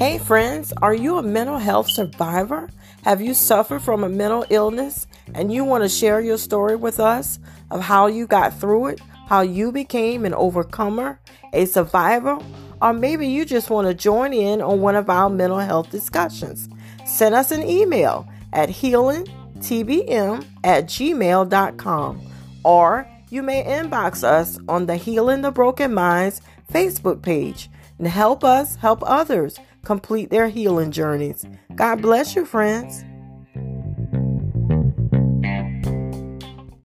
Hey, friends, are you a mental health survivor? Have you suffered from a mental illness and you want to share your story with us of how you got through it, how you became an overcomer, a survivor, or maybe you just want to join in on one of our mental health discussions? Send us an email at healingtbm at gmail.com or you may inbox us on the Healing the Broken Minds Facebook page and help us help others complete their healing journeys. Mm-hmm. God bless you, friends.